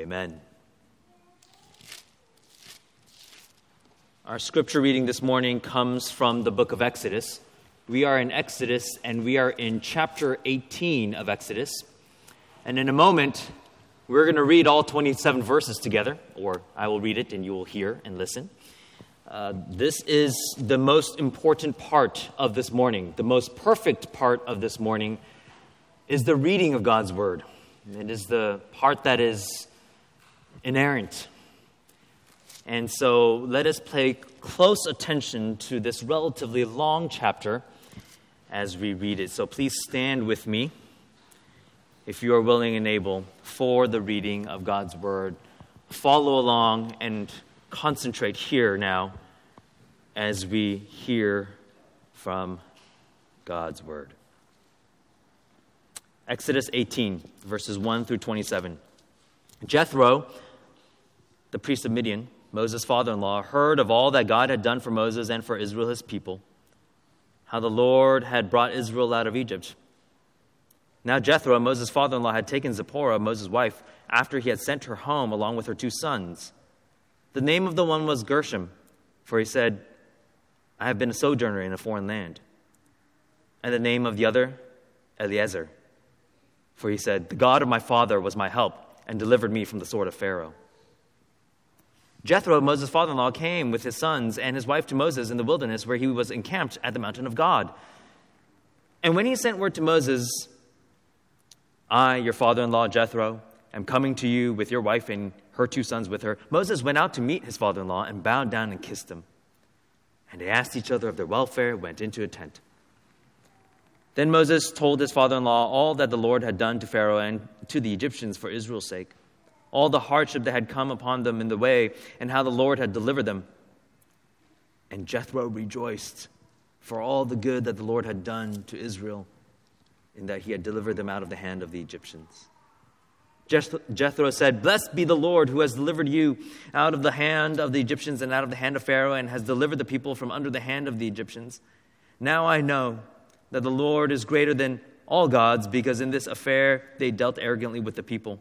Amen. Our scripture reading this morning comes from the book of Exodus. We are in Exodus and we are in chapter 18 of Exodus. And in a moment, we're going to read all 27 verses together, or I will read it and you will hear and listen. Uh, this is the most important part of this morning. The most perfect part of this morning is the reading of God's word. It is the part that is inerrant. And so let us pay close attention to this relatively long chapter as we read it. So please stand with me, if you are willing and able, for the reading of God's word. Follow along and concentrate here now as we hear from God's word. Exodus 18, verses 1 through 27. Jethro, the priest of Midian, Moses' father in law, heard of all that God had done for Moses and for Israel, his people, how the Lord had brought Israel out of Egypt. Now, Jethro, Moses' father in law, had taken Zipporah, Moses' wife, after he had sent her home along with her two sons. The name of the one was Gershom, for he said, I have been a sojourner in a foreign land. And the name of the other, Eliezer, for he said, The God of my father was my help and delivered me from the sword of Pharaoh. Jethro, Moses' father in law, came with his sons and his wife to Moses in the wilderness where he was encamped at the mountain of God. And when he sent word to Moses, I, your father in law, Jethro, am coming to you with your wife and her two sons with her, Moses went out to meet his father in law and bowed down and kissed him. And they asked each other of their welfare, went into a tent. Then Moses told his father in law all that the Lord had done to Pharaoh and to the Egyptians for Israel's sake all the hardship that had come upon them in the way, and how the Lord had delivered them. And Jethro rejoiced for all the good that the Lord had done to Israel, in that he had delivered them out of the hand of the Egyptians. Jethro said, Blessed be the Lord who has delivered you out of the hand of the Egyptians and out of the hand of Pharaoh, and has delivered the people from under the hand of the Egyptians. Now I know that the Lord is greater than all gods, because in this affair they dealt arrogantly with the people.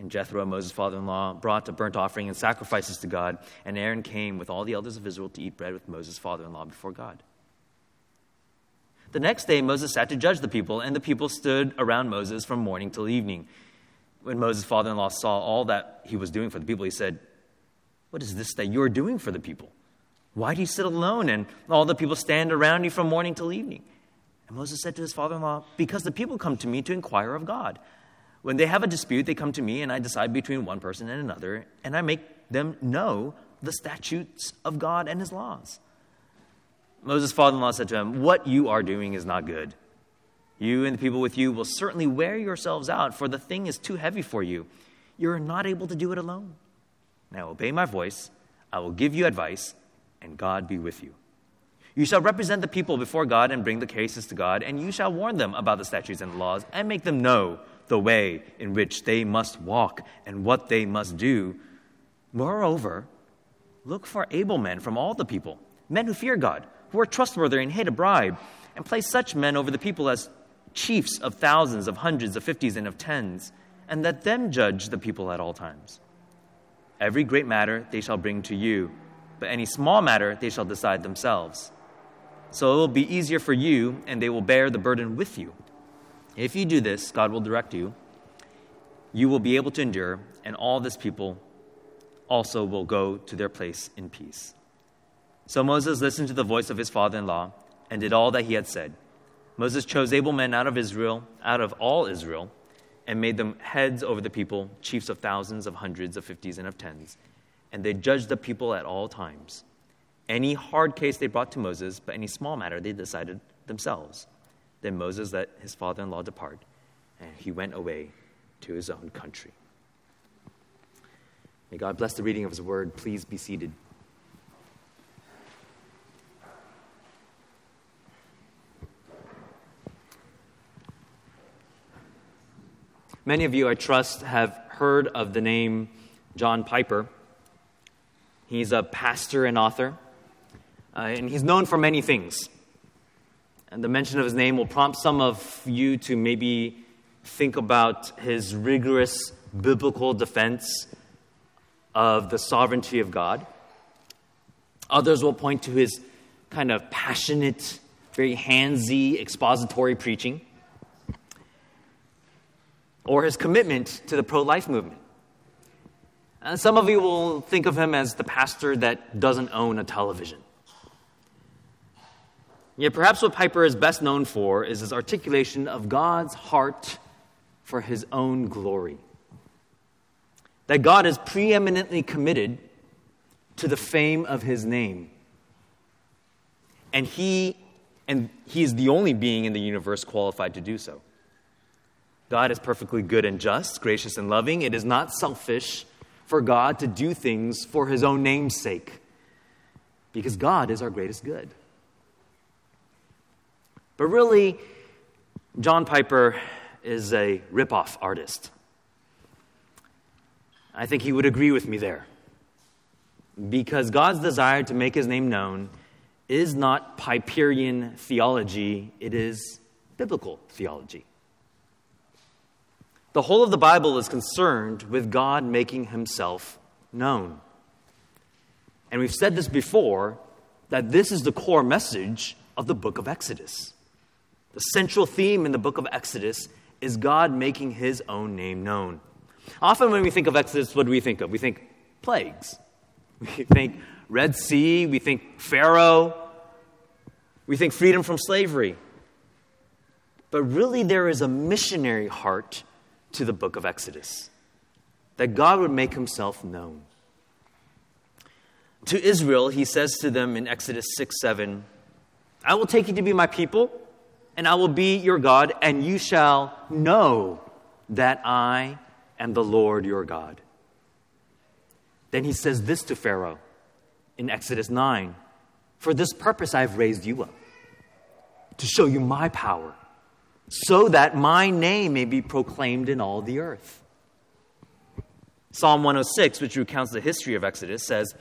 And Jethro, Moses' father in law, brought a burnt offering and sacrifices to God. And Aaron came with all the elders of Israel to eat bread with Moses' father in law before God. The next day, Moses sat to judge the people, and the people stood around Moses from morning till evening. When Moses' father in law saw all that he was doing for the people, he said, What is this that you're doing for the people? Why do you sit alone and all the people stand around you from morning till evening? And Moses said to his father in law, Because the people come to me to inquire of God. When they have a dispute, they come to me, and I decide between one person and another, and I make them know the statutes of God and his laws. Moses' father in law said to him, What you are doing is not good. You and the people with you will certainly wear yourselves out, for the thing is too heavy for you. You are not able to do it alone. Now obey my voice. I will give you advice, and God be with you. You shall represent the people before God and bring the cases to God, and you shall warn them about the statutes and laws, and make them know the way in which they must walk and what they must do. Moreover, look for able men from all the people, men who fear God, who are trustworthy and hate a bribe, and place such men over the people as chiefs of thousands, of hundreds, of fifties, and of tens, and let them judge the people at all times. Every great matter they shall bring to you, but any small matter they shall decide themselves. So it will be easier for you, and they will bear the burden with you. If you do this, God will direct you. You will be able to endure, and all this people also will go to their place in peace. So Moses listened to the voice of his father in law and did all that he had said. Moses chose able men out of Israel, out of all Israel, and made them heads over the people, chiefs of thousands, of hundreds, of fifties, and of tens. And they judged the people at all times. Any hard case they brought to Moses, but any small matter they decided themselves. Then Moses let his father in law depart, and he went away to his own country. May God bless the reading of his word. Please be seated. Many of you, I trust, have heard of the name John Piper. He's a pastor and author, uh, and he's known for many things. And the mention of his name will prompt some of you to maybe think about his rigorous biblical defense of the sovereignty of God. Others will point to his kind of passionate, very handsy expository preaching, or his commitment to the pro life movement. And some of you will think of him as the pastor that doesn't own a television. Yet perhaps what Piper is best known for is his articulation of God's heart for his own glory. That God is preeminently committed to the fame of his name. And he and he is the only being in the universe qualified to do so. God is perfectly good and just, gracious and loving. It is not selfish for God to do things for his own name's sake, because God is our greatest good. But really, John Piper is a ripoff artist. I think he would agree with me there. Because God's desire to make his name known is not Piperian theology, it is biblical theology. The whole of the Bible is concerned with God making himself known. And we've said this before that this is the core message of the book of Exodus. The central theme in the book of Exodus is God making his own name known. Often, when we think of Exodus, what do we think of? We think plagues. We think Red Sea. We think Pharaoh. We think freedom from slavery. But really, there is a missionary heart to the book of Exodus that God would make himself known. To Israel, he says to them in Exodus 6 7, I will take you to be my people, and I will be your God, and you shall know that I am the Lord your God. Then he says this to Pharaoh in Exodus 9 For this purpose I have raised you up, to show you my power so that my name may be proclaimed in all the earth. Psalm 106, which recounts the history of Exodus, says,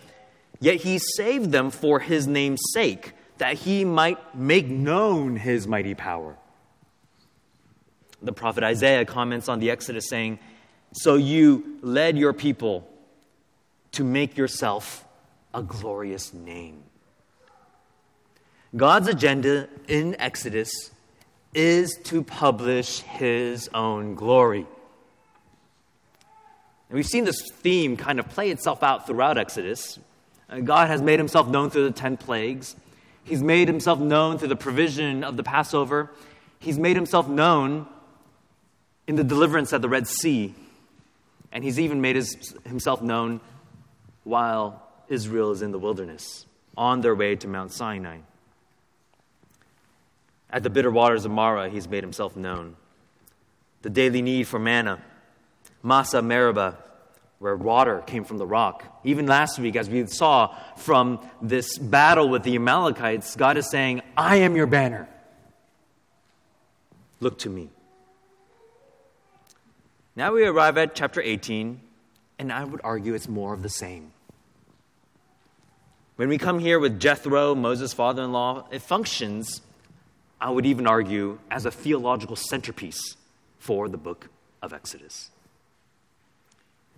Yet he saved them for his name's sake, that he might make known his mighty power. The prophet Isaiah comments on the Exodus saying, So you led your people to make yourself a glorious name. God's agenda in Exodus is to publish his own glory. And we've seen this theme kind of play itself out throughout Exodus. Uh, God has made himself known through the 10 plagues. He's made himself known through the provision of the Passover. He's made himself known in the deliverance at the Red Sea. And he's even made his, himself known while Israel is in the wilderness on their way to Mount Sinai. At the bitter waters of Marah, he's made himself known. The daily need for manna, Massah Meribah, where water came from the rock. Even last week, as we saw from this battle with the Amalekites, God is saying, I am your banner. Look to me. Now we arrive at chapter 18, and I would argue it's more of the same. When we come here with Jethro, Moses' father in law, it functions I would even argue, as a theological centerpiece for the book of Exodus.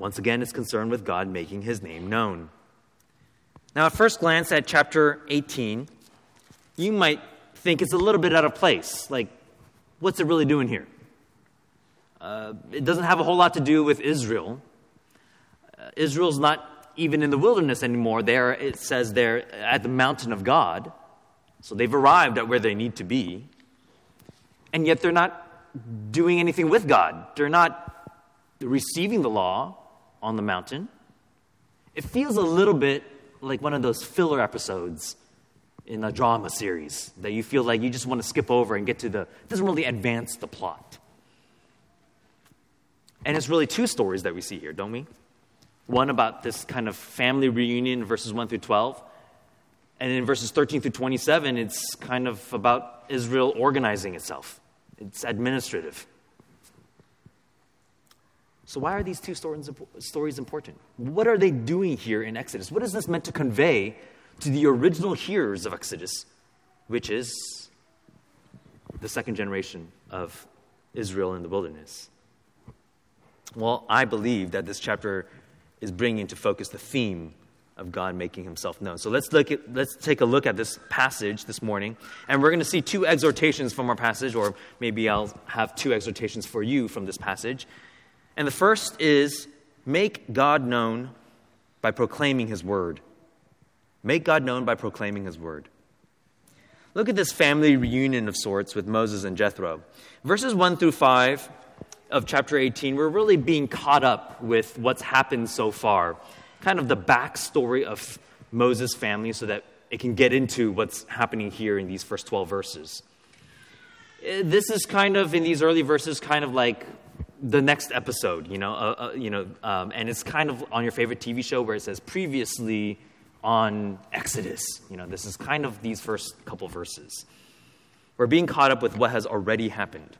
Once again, it's concerned with God making his name known. Now, at first glance at chapter 18, you might think it's a little bit out of place. Like, what's it really doing here? Uh, it doesn't have a whole lot to do with Israel. Uh, Israel's not even in the wilderness anymore. There, it says they're at the mountain of God. So they've arrived at where they need to be, and yet they're not doing anything with God. They're not receiving the law on the mountain. It feels a little bit like one of those filler episodes in a drama series that you feel like you just want to skip over and get to the, it doesn't really advance the plot. And it's really two stories that we see here, don't we? One about this kind of family reunion, verses 1 through 12, and in verses 13 through 27, it's kind of about Israel organizing itself, it's administrative. So, why are these two stories important? What are they doing here in Exodus? What is this meant to convey to the original hearers of Exodus, which is the second generation of Israel in the wilderness? Well, I believe that this chapter is bringing into focus the theme of God making himself known. So let's look at, let's take a look at this passage this morning, and we're going to see two exhortations from our passage, or maybe I'll have two exhortations for you from this passage. And the first is make God known by proclaiming his word. Make God known by proclaiming his word. Look at this family reunion of sorts with Moses and Jethro. Verses 1 through 5 of chapter 18, we're really being caught up with what's happened so far, kind of the backstory of Moses' family so that it can get into what's happening here in these first 12 verses. Uh, this is kind of, in these early verses, kind of like the next episode, you know, uh, uh, you know um, and it's kind of on your favorite TV show where it says previously on Exodus. You know, this is kind of these first couple verses. We're being caught up with what has already happened.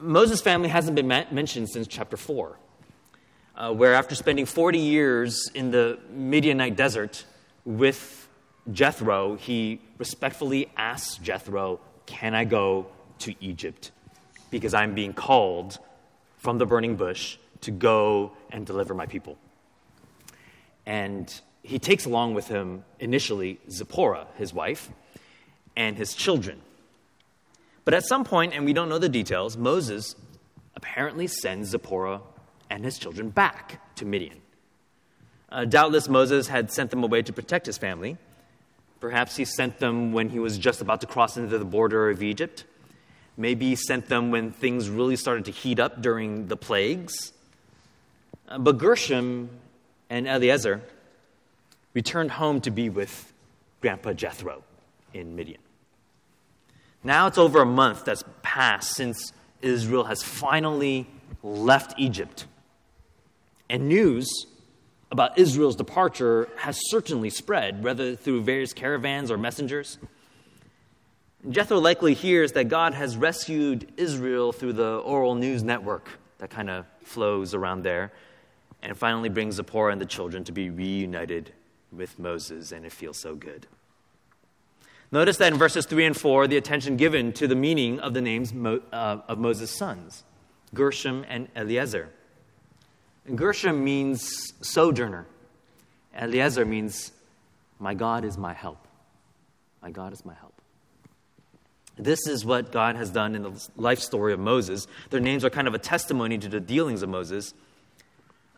Moses' family hasn't been mentioned since chapter 4, uh, where after spending 40 years in the Midianite desert with Jethro, he respectfully asks Jethro, Can I go to Egypt? Because I'm being called from the burning bush to go and deliver my people. And he takes along with him initially Zipporah, his wife, and his children. But at some point, and we don't know the details, Moses apparently sends Zipporah and his children back to Midian. Uh, doubtless Moses had sent them away to protect his family. Perhaps he sent them when he was just about to cross into the border of Egypt. Maybe sent them when things really started to heat up during the plagues. Uh, but Gershom and Eliezer returned home to be with Grandpa Jethro in Midian. Now it's over a month that's passed since Israel has finally left Egypt. And news about Israel's departure has certainly spread, whether through various caravans or messengers. Jethro likely hears that God has rescued Israel through the oral news network that kind of flows around there, and finally brings Zipporah and the children to be reunited with Moses, and it feels so good. Notice that in verses 3 and 4, the attention given to the meaning of the names uh, of Moses' sons, Gershom and Eliezer. And Gershom means sojourner. Eliezer means, my God is my help. My God is my help. This is what God has done in the life story of Moses. Their names are kind of a testimony to the dealings of Moses.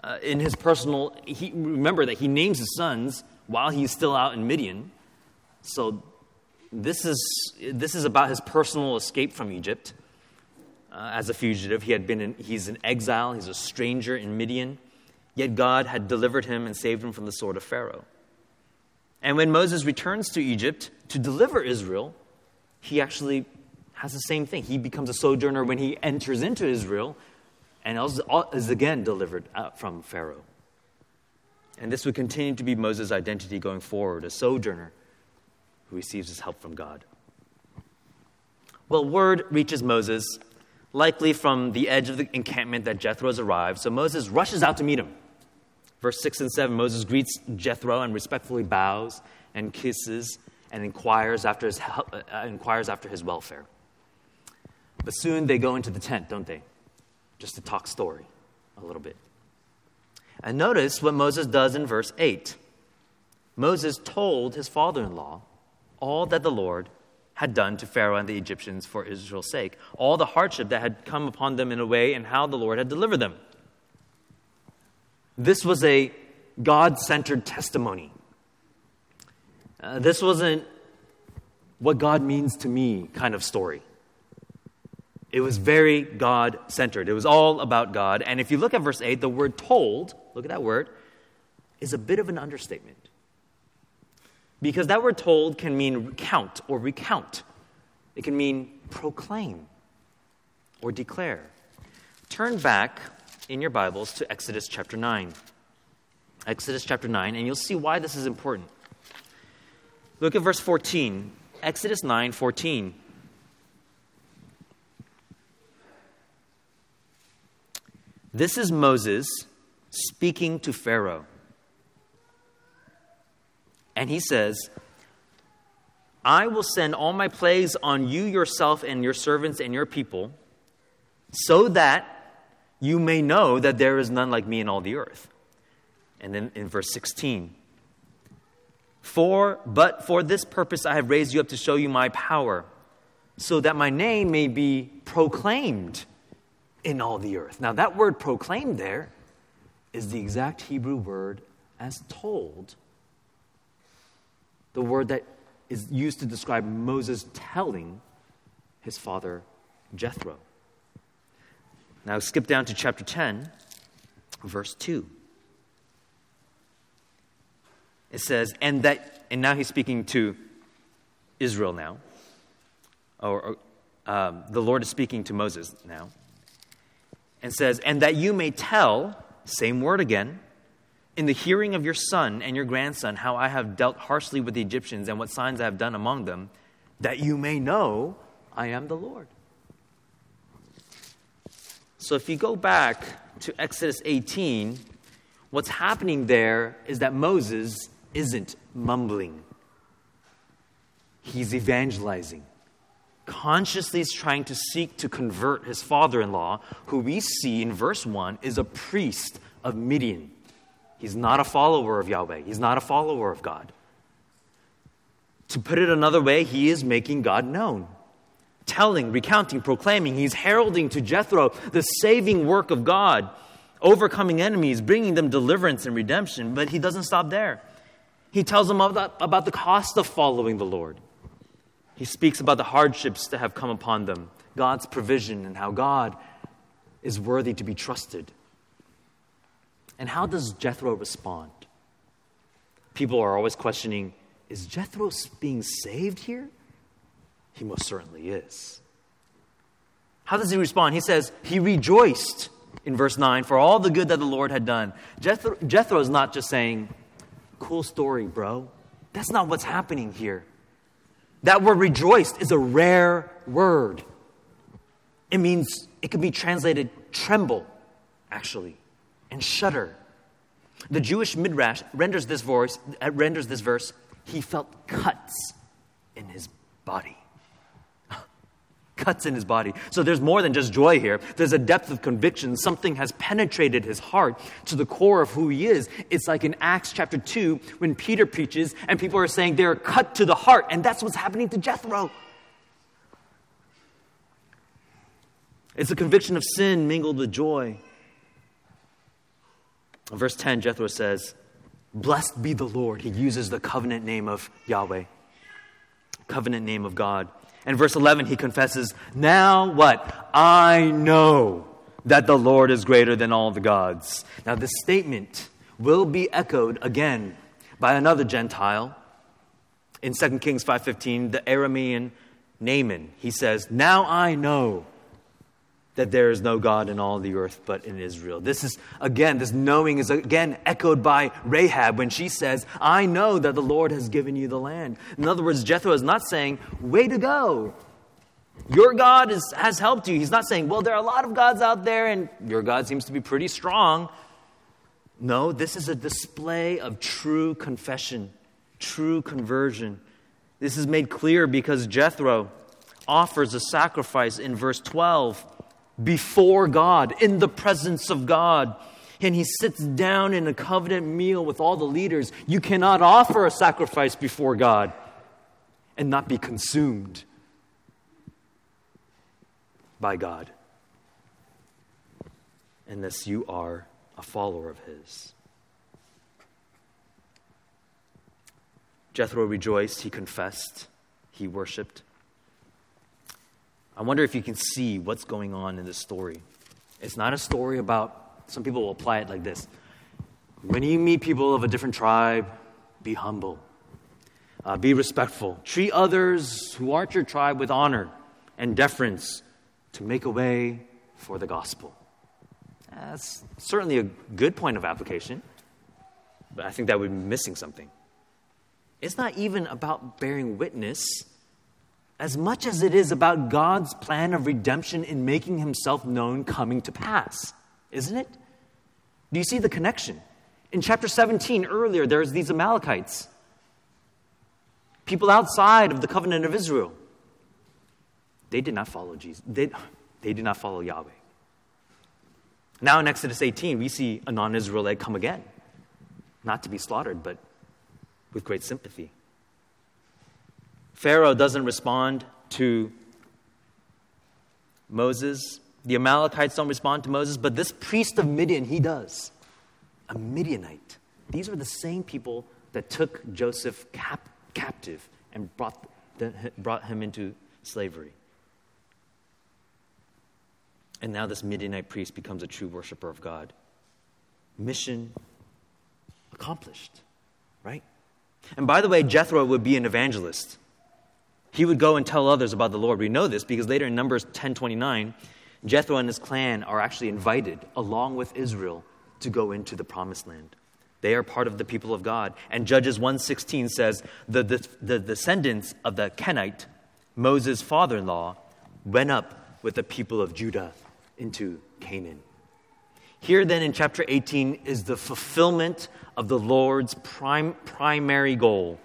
Uh, in his personal, he, remember that he names his sons while he's still out in Midian. So this is, this is about his personal escape from Egypt uh, as a fugitive. He had been in, he's in exile, he's a stranger in Midian, yet God had delivered him and saved him from the sword of Pharaoh. And when Moses returns to Egypt to deliver Israel, he actually has the same thing. He becomes a sojourner when he enters into Israel and is again delivered from Pharaoh. And this would continue to be Moses' identity going forward, a sojourner who receives his help from God. Well, word reaches Moses, likely from the edge of the encampment that Jethro has arrived, so Moses rushes out to meet him. Verse 6 and 7 Moses greets Jethro and respectfully bows and kisses and inquires after his, uh, inquires after his welfare. But soon they go into the tent, don't they? Just to talk story a little bit. And notice what Moses does in verse 8. Moses told his father in law all that the Lord had done to Pharaoh and the Egyptians for Israel's sake, all the hardship that had come upon them in a way, and how the Lord had delivered them. This was a God centered testimony. Uh, this wasn't what God means to me kind of story. It was very God centered. It was all about God. And if you look at verse 8, the word told, look at that word, is a bit of an understatement. Because that word told can mean recount or recount, it can mean proclaim or declare. Turn back in your Bibles to Exodus chapter 9. Exodus chapter 9, and you'll see why this is important. Look at verse 14. Exodus 9 14. This is Moses speaking to Pharaoh. And he says, I will send all my plagues on you yourself and your servants and your people, so that you may know that there is none like me in all the earth. And then in verse 16, for but for this purpose I have raised you up to show you my power, so that my name may be proclaimed in all the earth. Now that word proclaimed there is the exact Hebrew word as told. The word that is used to describe Moses telling his father Jethro. Now skip down to chapter 10, verse 2. It says, and that, and now he's speaking to Israel now, or, um, the Lord is speaking to Moses now, and says, and that you may tell, same word again, in the hearing of your son and your grandson, how I have dealt harshly with the Egyptians and what signs I have done among them, that you may know I am the Lord. So if you go back to Exodus 18, what's happening there is that Moses isn't mumbling, he's evangelizing. Consciously is trying to seek to convert his father in law, who we see in verse 1 is a priest of Midian. He's not a follower of Yahweh, he's not a follower of God. To put it another way, he is making God known. Telling, recounting, proclaiming, he's heralding to Jethro the saving work of God, overcoming enemies, bringing them deliverance and redemption, but he doesn't stop there. He tells them about, the cost of following the Lord. He speaks about the hardships that have come upon them, God's provision, and how God is worthy to be trusted. And how does Jethro respond? People are always questioning is Jethro being saved here? He most certainly is. How does he respond? He says, He rejoiced in verse 9 for all the good that the Lord had done. Jethro, Jethro is not just saying, Cool story, bro. That's not what's happening here. That word rejoiced is a rare word. It means, it could be translated tremble, actually and shudder. The Jewish midrash renders this verse, uh, renders this verse he felt cuts in his body. Cuts in his body. So there's more than just joy here. There's a depth of conviction. Something has penetrated his heart to the core of who he is. It's like in Acts chapter 2 when Peter preaches and people are saying they're cut to the heart. And that's what's happening to Jethro. It's a conviction of sin mingled with joy. Verse 10, Jethro says, Blessed be the Lord. He uses the covenant name of Yahweh, covenant name of God. And verse 11, he confesses, Now what? I know that the Lord is greater than all the gods. Now, this statement will be echoed again by another Gentile in 2 Kings 5.15, the Aramean Naaman. He says, Now I know that there is no God in all the earth but in Israel. This is, again, this knowing is again echoed by Rahab when she says, I know that the Lord has given you the land. In other words, Jethro is not saying, Way to go. Your God is, has helped you. He's not saying, Well, there are a lot of gods out there and your God seems to be pretty strong. No, this is a display of true confession, true conversion. This is made clear because Jethro offers a sacrifice in verse 12 before God, in the presence of God. And he sits down in a covenant meal with all the leaders. You cannot offer a sacrifice before God and not be consumed by God unless you are a follower of his. Jethro rejoiced, he confessed, he worshiped. I wonder if you can see what's going on in this story. It's not a story about, some people will apply it like this when you meet people of a different tribe, be humble, uh, be respectful, treat others who aren't your tribe with honor and deference to make a way for the gospel. That's certainly a good point of application, but I think that would be missing something. It's not even about bearing witness as much as it is about God's plan of redemption in making himself known coming to pass, isn't it? Do you see the connection? In chapter 17, earlier, there's these Amalekites. people outside of the covenant of Israel. They did not follow Jesus. They, they did not follow Yahweh. Now in Exodus 18, we see a non Israelite come again, not to be slaughtered, but with great sympathy. Pharaoh doesn't respond to Moses. The Amalekites don't respond to Moses, but this priest of Midian, he does. A Midianite. These were the same people that took Joseph cap- captive and brought, the, brought him into slavery. And now this Midianite priest becomes a true worshiper of God. Mission accomplished, right? And by the way, Jethro would be an evangelist. He would go and tell others about the Lord. We know this because later in Numbers 10:29, Jethro and his clan are actually invited along with Israel to go into the promised land. They are part of the people of God. And Judges 1:16 says, the, the, the descendants of the Kenite, Moses' father-in-law, went up with the people of Judah into Canaan. Here, then, in chapter 18, is the fulfillment of the Lord's primary goal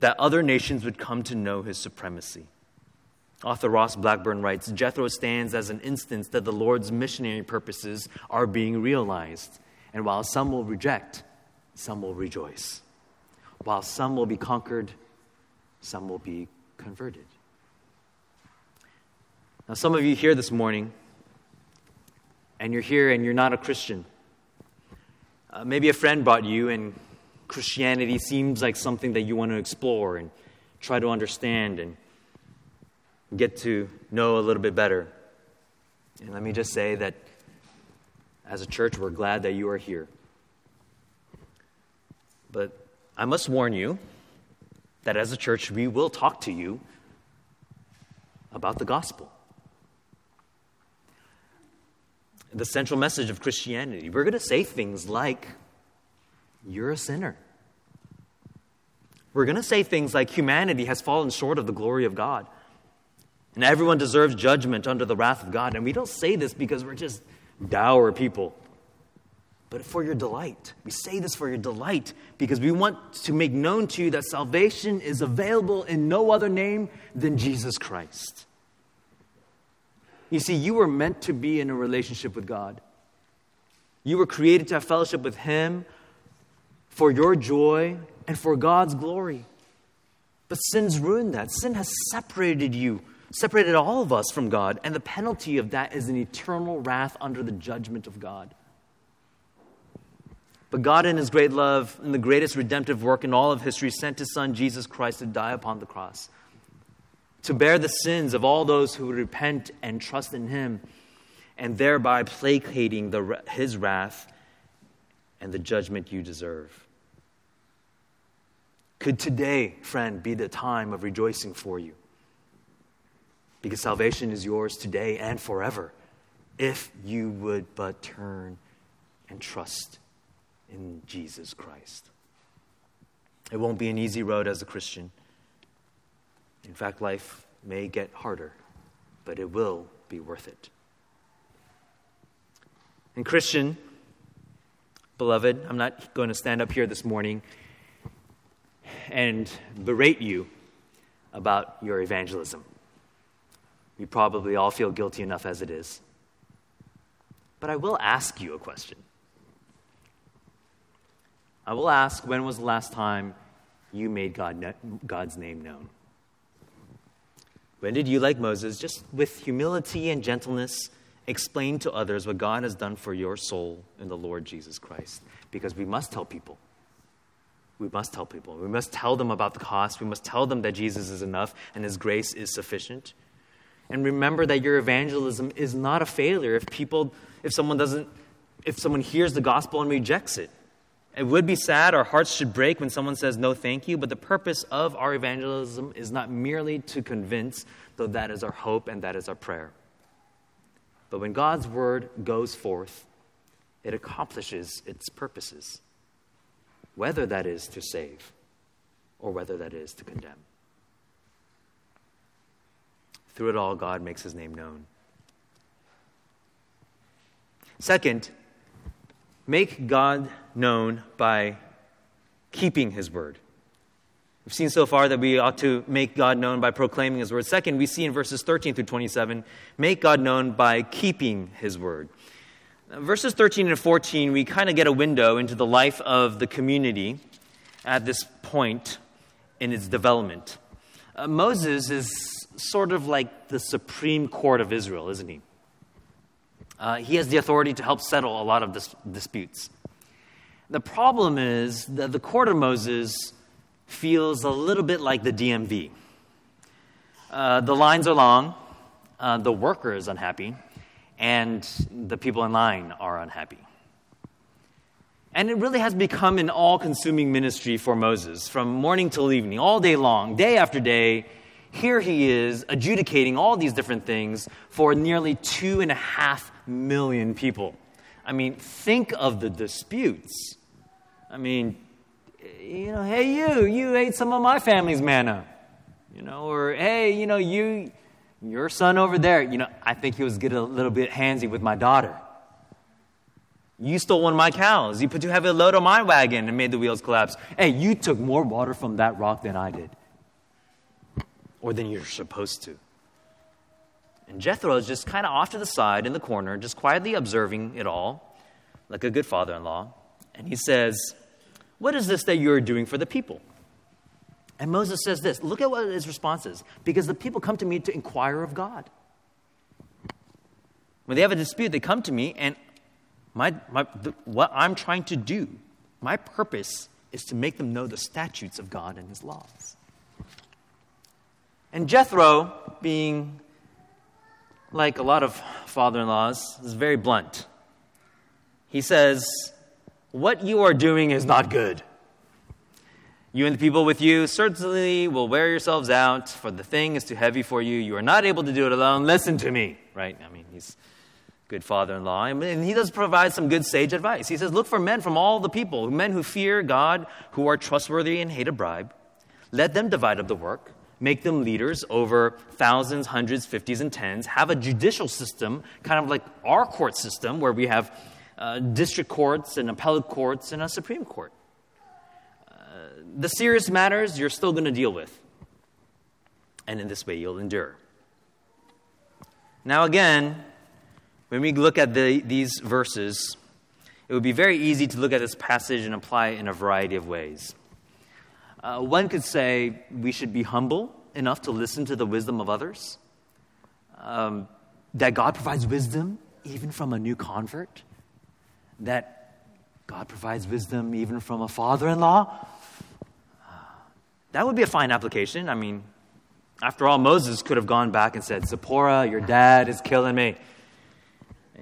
that other nations would come to know his supremacy. Author Ross Blackburn writes Jethro stands as an instance that the Lord's missionary purposes are being realized. And while some will reject, some will rejoice. While some will be conquered, some will be converted. Now, some of you here this morning, and you're here and you're not a Christian. Uh, maybe a friend brought you, and Christianity seems like something that you want to explore and try to understand and get to know a little bit better. And let me just say that as a church, we're glad that you are here. But I must warn you that as a church, we will talk to you about the gospel. The central message of Christianity. We're going to say things like, You're a sinner. We're going to say things like, Humanity has fallen short of the glory of God. And everyone deserves judgment under the wrath of God. And we don't say this because we're just dour people but for your delight. We say this for your delight because we want to make known to you that salvation is available in no other name than Jesus Christ. You see, you were meant to be in a relationship with God. You were created to have fellowship with Him for your joy and for God's glory. But sin's ruined that. Sin has separated you, separated all of us from God, and the penalty of that is an eternal wrath under the judgment of God. But God, in His great love and the greatest redemptive work in all of history, sent His Son, Jesus Christ, to die upon the cross, to bear the sins of all those who repent and trust in Him, and thereby placating the, His wrath and the judgment you deserve. Could today, friend, be the time of rejoicing for you? Because salvation is yours today and forever if you would but turn and trust in Jesus Christ. It won't be an easy road as a Christian. In fact, life may get harder, but it will be worth it. And, Christian, beloved, I'm not going to stand up here this morning and berate you about your evangelism. We probably all feel guilty enough as it is. But I will ask you a question. I will ask, when was the last time you made God, God's name known? When did you, like Moses, just with humility and gentleness, explain to others what God has done for your soul in the Lord Jesus Christ? Because we must tell people. We must tell people. We must tell them about the cost. We must tell them that Jesus is enough and His grace is sufficient. And remember that your evangelism is not a failure if people, if someone doesn't, if someone hears the gospel and rejects it. It would be sad, our hearts should break when someone says no thank you, but the purpose of our evangelism is not merely to convince, though that is our hope and that is our prayer. But when God's word goes forth, it accomplishes its purposes, whether that is to save or whether that is to condemn. Through it all, God makes his name known. Second, Make God known by keeping his word. We've seen so far that we ought to make God known by proclaiming His word. Second, we see in verses 13 through 27, make God known by keeping His word. Verses 13 and 14, we kind of get a window into the life of the community at this point in its development. Uh, Moses is sort of like the Supreme Court of Israel, isn't he? Uh, he has the authority to help settle a lot of dis- disputes. The problem is that the court of Moses feels a little bit like the DMV. Uh, the lines are long, uh, the worker is unhappy, and the people in line are unhappy. And it really has become an all consuming ministry for Moses from morning till evening, all day long, day after day. Here he is adjudicating all these different things for nearly two and a half million people. I mean, think of the disputes. I mean, you know, hey, you, you ate some of my family's manna. You know, or hey, you know, you, your son over there, you know, I think he was getting a little bit handsy with my daughter. You stole one of my cows. You put too heavy a load on my wagon and made the wheels collapse. Hey, you took more water from that rock than I did. Or than you're supposed to. And Jethro is just kind of off to the side in the corner, just quietly observing it all, like a good father in law. And he says, What is this that you're doing for the people? And Moses says this look at what his response is because the people come to me to inquire of God. When they have a dispute, they come to me, and my, my, the, what I'm trying to do, my purpose is to make them know the statutes of God and his laws. And Jethro, being like a lot of father in laws, is very blunt. He says, What you are doing is not good. You and the people with you certainly will wear yourselves out, for the thing is too heavy for you. You are not able to do it alone. Listen to me. Right? I mean, he's good father in law. And he does provide some good sage advice. He says, Look for men from all the people, men who fear God, who are trustworthy and hate a bribe. Let them divide up the work, make them leaders over thousands, hundreds, fifties, and tens. Have a judicial system, kind of like our court system, where we have uh, district courts and appellate courts and a Supreme Court. The serious matters you're still going to deal with. And in this way, you'll endure. Now, again, when we look at the, these verses, it would be very easy to look at this passage and apply it in a variety of ways. Uh, one could say we should be humble enough to listen to the wisdom of others, um, that God provides wisdom even from a new convert, that God provides wisdom even from a father in law. That would be a fine application. I mean, after all, Moses could have gone back and said, Zipporah, your dad is killing me.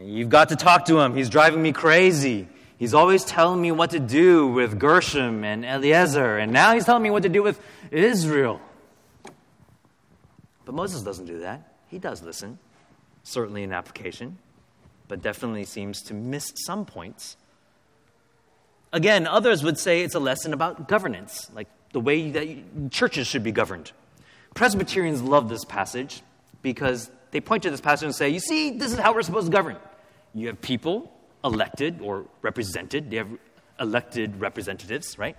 You've got to talk to him. He's driving me crazy. He's always telling me what to do with Gershom and Eliezer, and now he's telling me what to do with Israel. But Moses doesn't do that. He does listen, certainly in application, but definitely seems to miss some points. Again, others would say it's a lesson about governance, like the way that churches should be governed. Presbyterians love this passage because they point to this passage and say, You see, this is how we're supposed to govern. You have people elected or represented, they have elected representatives, right?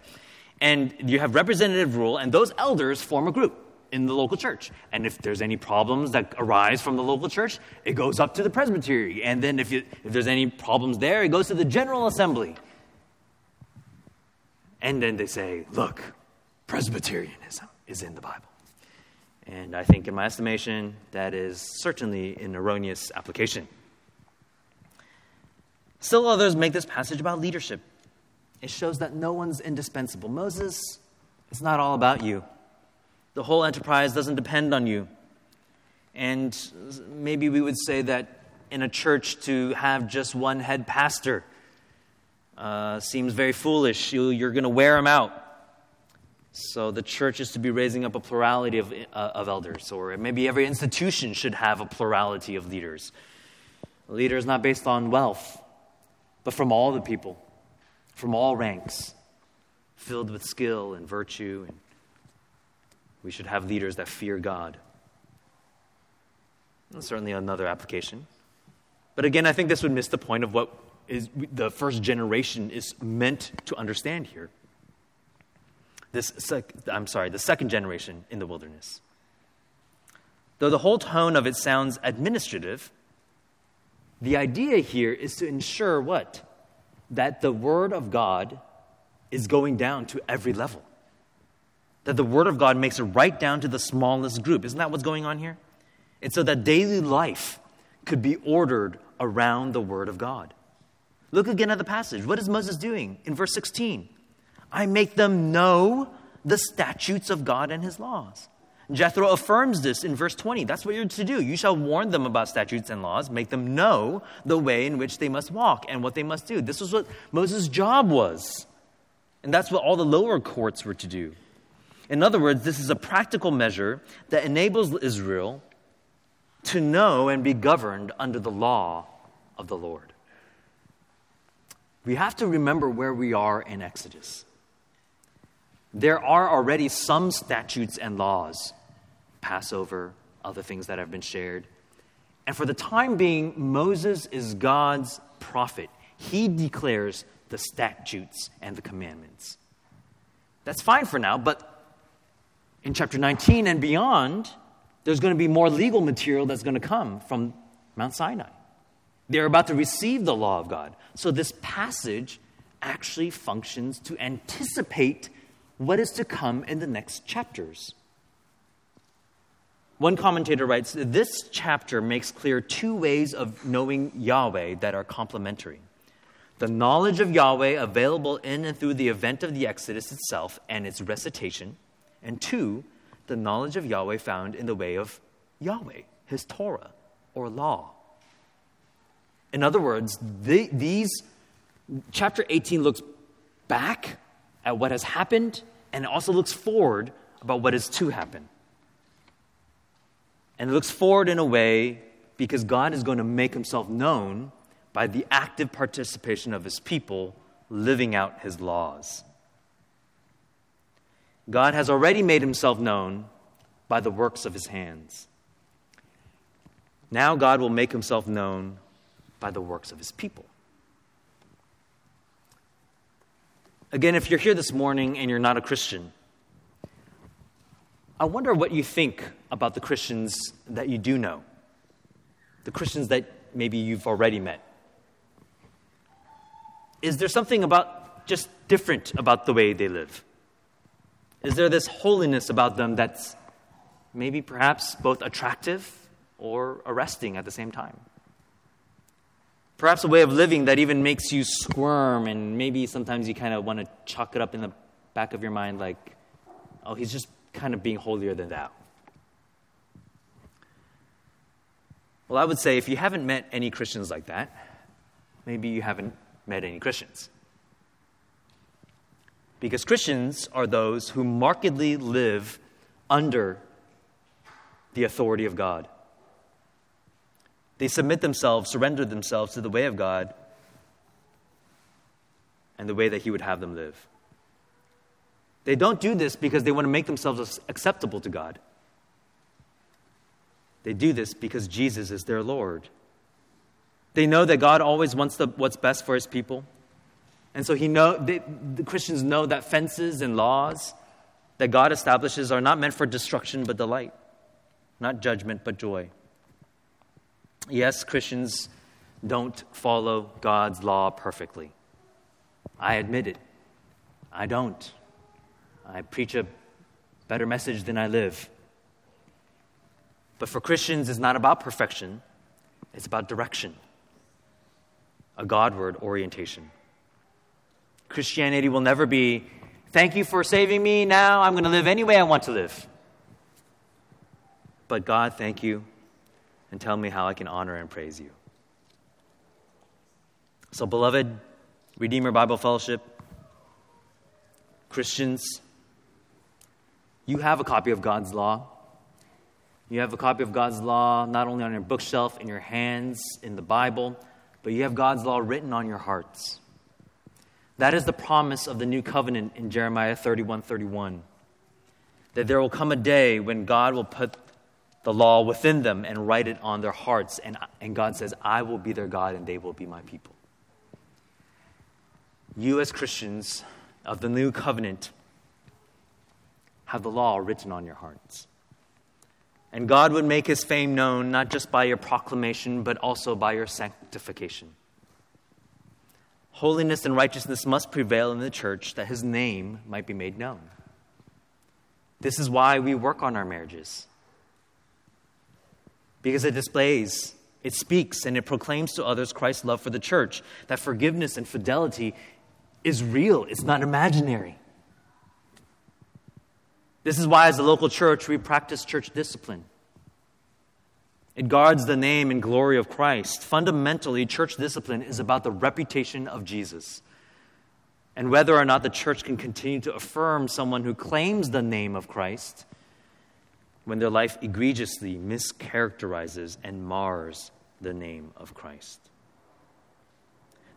And you have representative rule, and those elders form a group in the local church. And if there's any problems that arise from the local church, it goes up to the presbytery. And then if, you, if there's any problems there, it goes to the general assembly. And then they say, look, Presbyterianism is in the Bible. And I think, in my estimation, that is certainly an erroneous application. Still, others make this passage about leadership. It shows that no one's indispensable. Moses, it's not all about you. The whole enterprise doesn't depend on you. And maybe we would say that in a church to have just one head pastor uh, seems very foolish. You, you're going to wear him out. So the church is to be raising up a plurality of, uh, of elders, or maybe every institution should have a plurality of leaders. A leader is not based on wealth, but from all the people, from all ranks, filled with skill and virtue. And we should have leaders that fear God. That's certainly another application. But again, I think this would miss the point of what is the first generation is meant to understand here. This sec- I'm sorry, the second generation in the wilderness. Though the whole tone of it sounds administrative, the idea here is to ensure what? That the Word of God is going down to every level. That the Word of God makes it right down to the smallest group. Isn't that what's going on here? It's so that daily life could be ordered around the Word of God. Look again at the passage. What is Moses doing in verse 16? I make them know the statutes of God and his laws. Jethro affirms this in verse 20. That's what you're to do. You shall warn them about statutes and laws, make them know the way in which they must walk and what they must do. This was what Moses' job was. And that's what all the lower courts were to do. In other words, this is a practical measure that enables Israel to know and be governed under the law of the Lord. We have to remember where we are in Exodus. There are already some statutes and laws, Passover, other things that have been shared. And for the time being, Moses is God's prophet. He declares the statutes and the commandments. That's fine for now, but in chapter 19 and beyond, there's going to be more legal material that's going to come from Mount Sinai. They're about to receive the law of God. So this passage actually functions to anticipate what is to come in the next chapters. One commentator writes this chapter makes clear two ways of knowing Yahweh that are complementary the knowledge of Yahweh available in and through the event of the Exodus itself and its recitation, and two, the knowledge of Yahweh found in the way of Yahweh, his Torah or law. In other words, the, these chapter 18 looks back at what has happened and it also looks forward about what is to happen. And it looks forward in a way because God is going to make himself known by the active participation of his people living out his laws. God has already made himself known by the works of his hands. Now God will make himself known by the works of his people. Again, if you're here this morning and you're not a Christian, I wonder what you think about the Christians that you do know, the Christians that maybe you've already met. Is there something about just different about the way they live? Is there this holiness about them that's maybe perhaps both attractive or arresting at the same time? Perhaps a way of living that even makes you squirm, and maybe sometimes you kind of want to chalk it up in the back of your mind like, oh, he's just kind of being holier than thou. Well, I would say if you haven't met any Christians like that, maybe you haven't met any Christians. Because Christians are those who markedly live under the authority of God. They submit themselves, surrender themselves to the way of God and the way that He would have them live. They don't do this because they want to make themselves acceptable to God. They do this because Jesus is their Lord. They know that God always wants the, what's best for His people. And so he know, they, the Christians know that fences and laws that God establishes are not meant for destruction but delight, not judgment but joy. Yes, Christians don't follow God's law perfectly. I admit it. I don't. I preach a better message than I live. But for Christians, it's not about perfection, it's about direction, a Godward orientation. Christianity will never be, thank you for saving me, now I'm going to live any way I want to live. But God, thank you and tell me how I can honor and praise you. So, beloved Redeemer Bible Fellowship, Christians, you have a copy of God's law. You have a copy of God's law not only on your bookshelf, in your hands, in the Bible, but you have God's law written on your hearts. That is the promise of the new covenant in Jeremiah 31 31. That there will come a day when God will put the law within them and write it on their hearts. And, and God says, I will be their God and they will be my people. You, as Christians of the new covenant, have the law written on your hearts. And God would make his fame known not just by your proclamation, but also by your sanctification. Holiness and righteousness must prevail in the church that his name might be made known. This is why we work on our marriages. Because it displays, it speaks, and it proclaims to others Christ's love for the church, that forgiveness and fidelity is real, it's not imaginary. This is why, as a local church, we practice church discipline. It guards the name and glory of Christ. Fundamentally, church discipline is about the reputation of Jesus and whether or not the church can continue to affirm someone who claims the name of Christ when their life egregiously mischaracterizes and mars the name of Christ.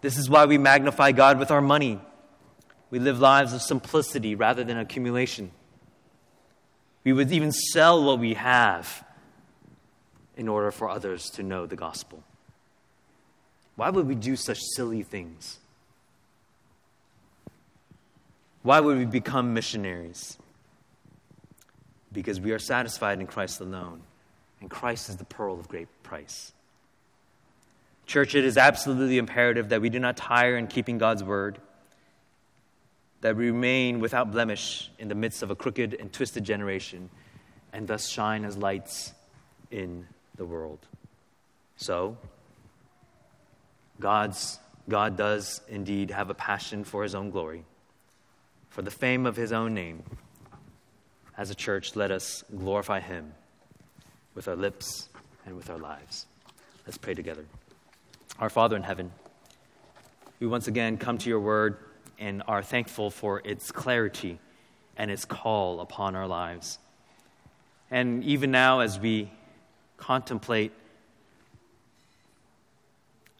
This is why we magnify God with our money. We live lives of simplicity rather than accumulation. We would even sell what we have in order for others to know the gospel. Why would we do such silly things? Why would we become missionaries? Because we are satisfied in Christ alone, and Christ is the pearl of great price. Church, it is absolutely imperative that we do not tire in keeping God's word that we remain without blemish in the midst of a crooked and twisted generation, and thus shine as lights in the world. So, God's, God does indeed have a passion for his own glory, for the fame of his own name. As a church, let us glorify him with our lips and with our lives. Let's pray together. Our Father in heaven, we once again come to your word and are thankful for its clarity and its call upon our lives. And even now, as we contemplate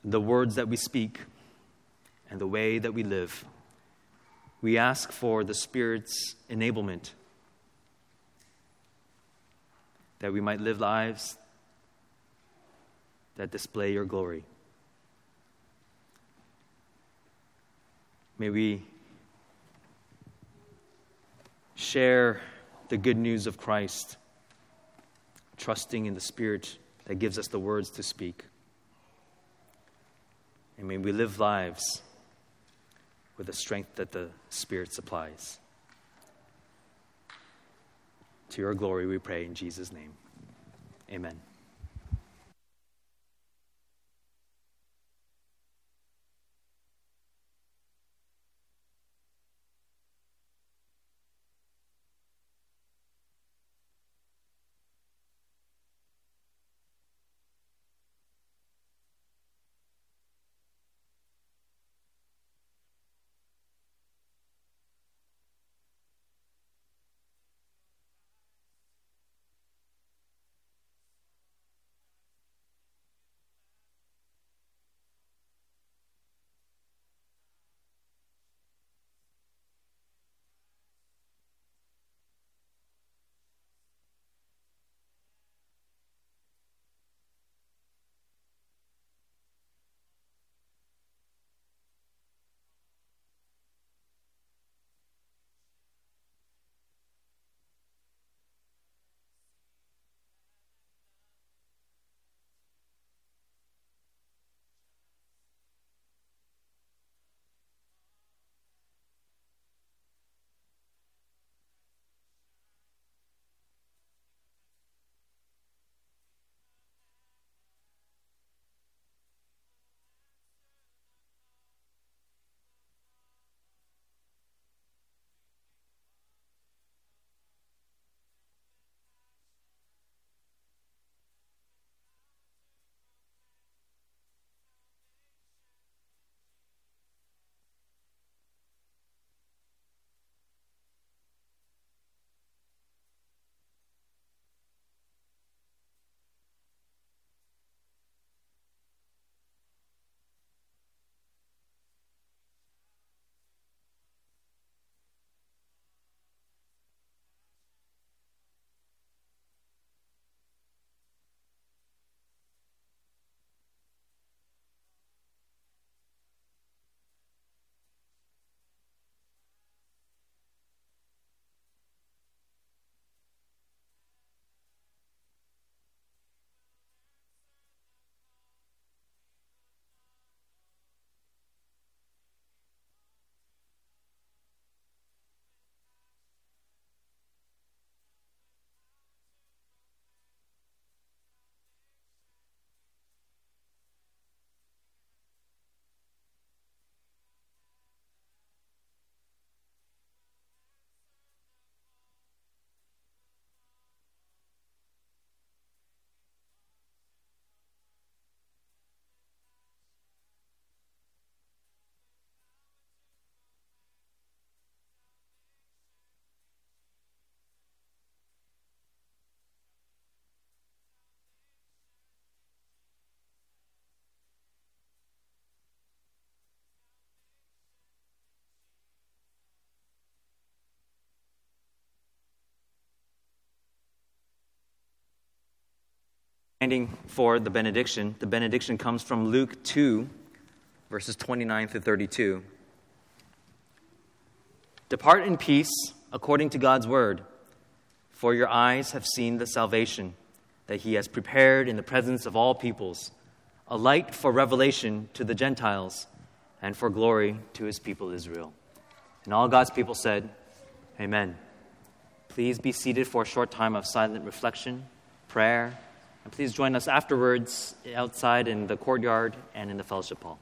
the words that we speak and the way that we live, we ask for the Spirit's enablement that we might live lives that display your glory. May we share the good news of Christ, trusting in the Spirit that gives us the words to speak. And may we live lives with the strength that the Spirit supplies. To your glory, we pray in Jesus' name. Amen. Standing for the benediction, the benediction comes from Luke 2, verses 29 through 32. Depart in peace according to God's word, for your eyes have seen the salvation that he has prepared in the presence of all peoples, a light for revelation to the Gentiles and for glory to his people Israel. And all God's people said, Amen. Please be seated for a short time of silent reflection, prayer, please join us afterwards outside in the courtyard and in the fellowship hall.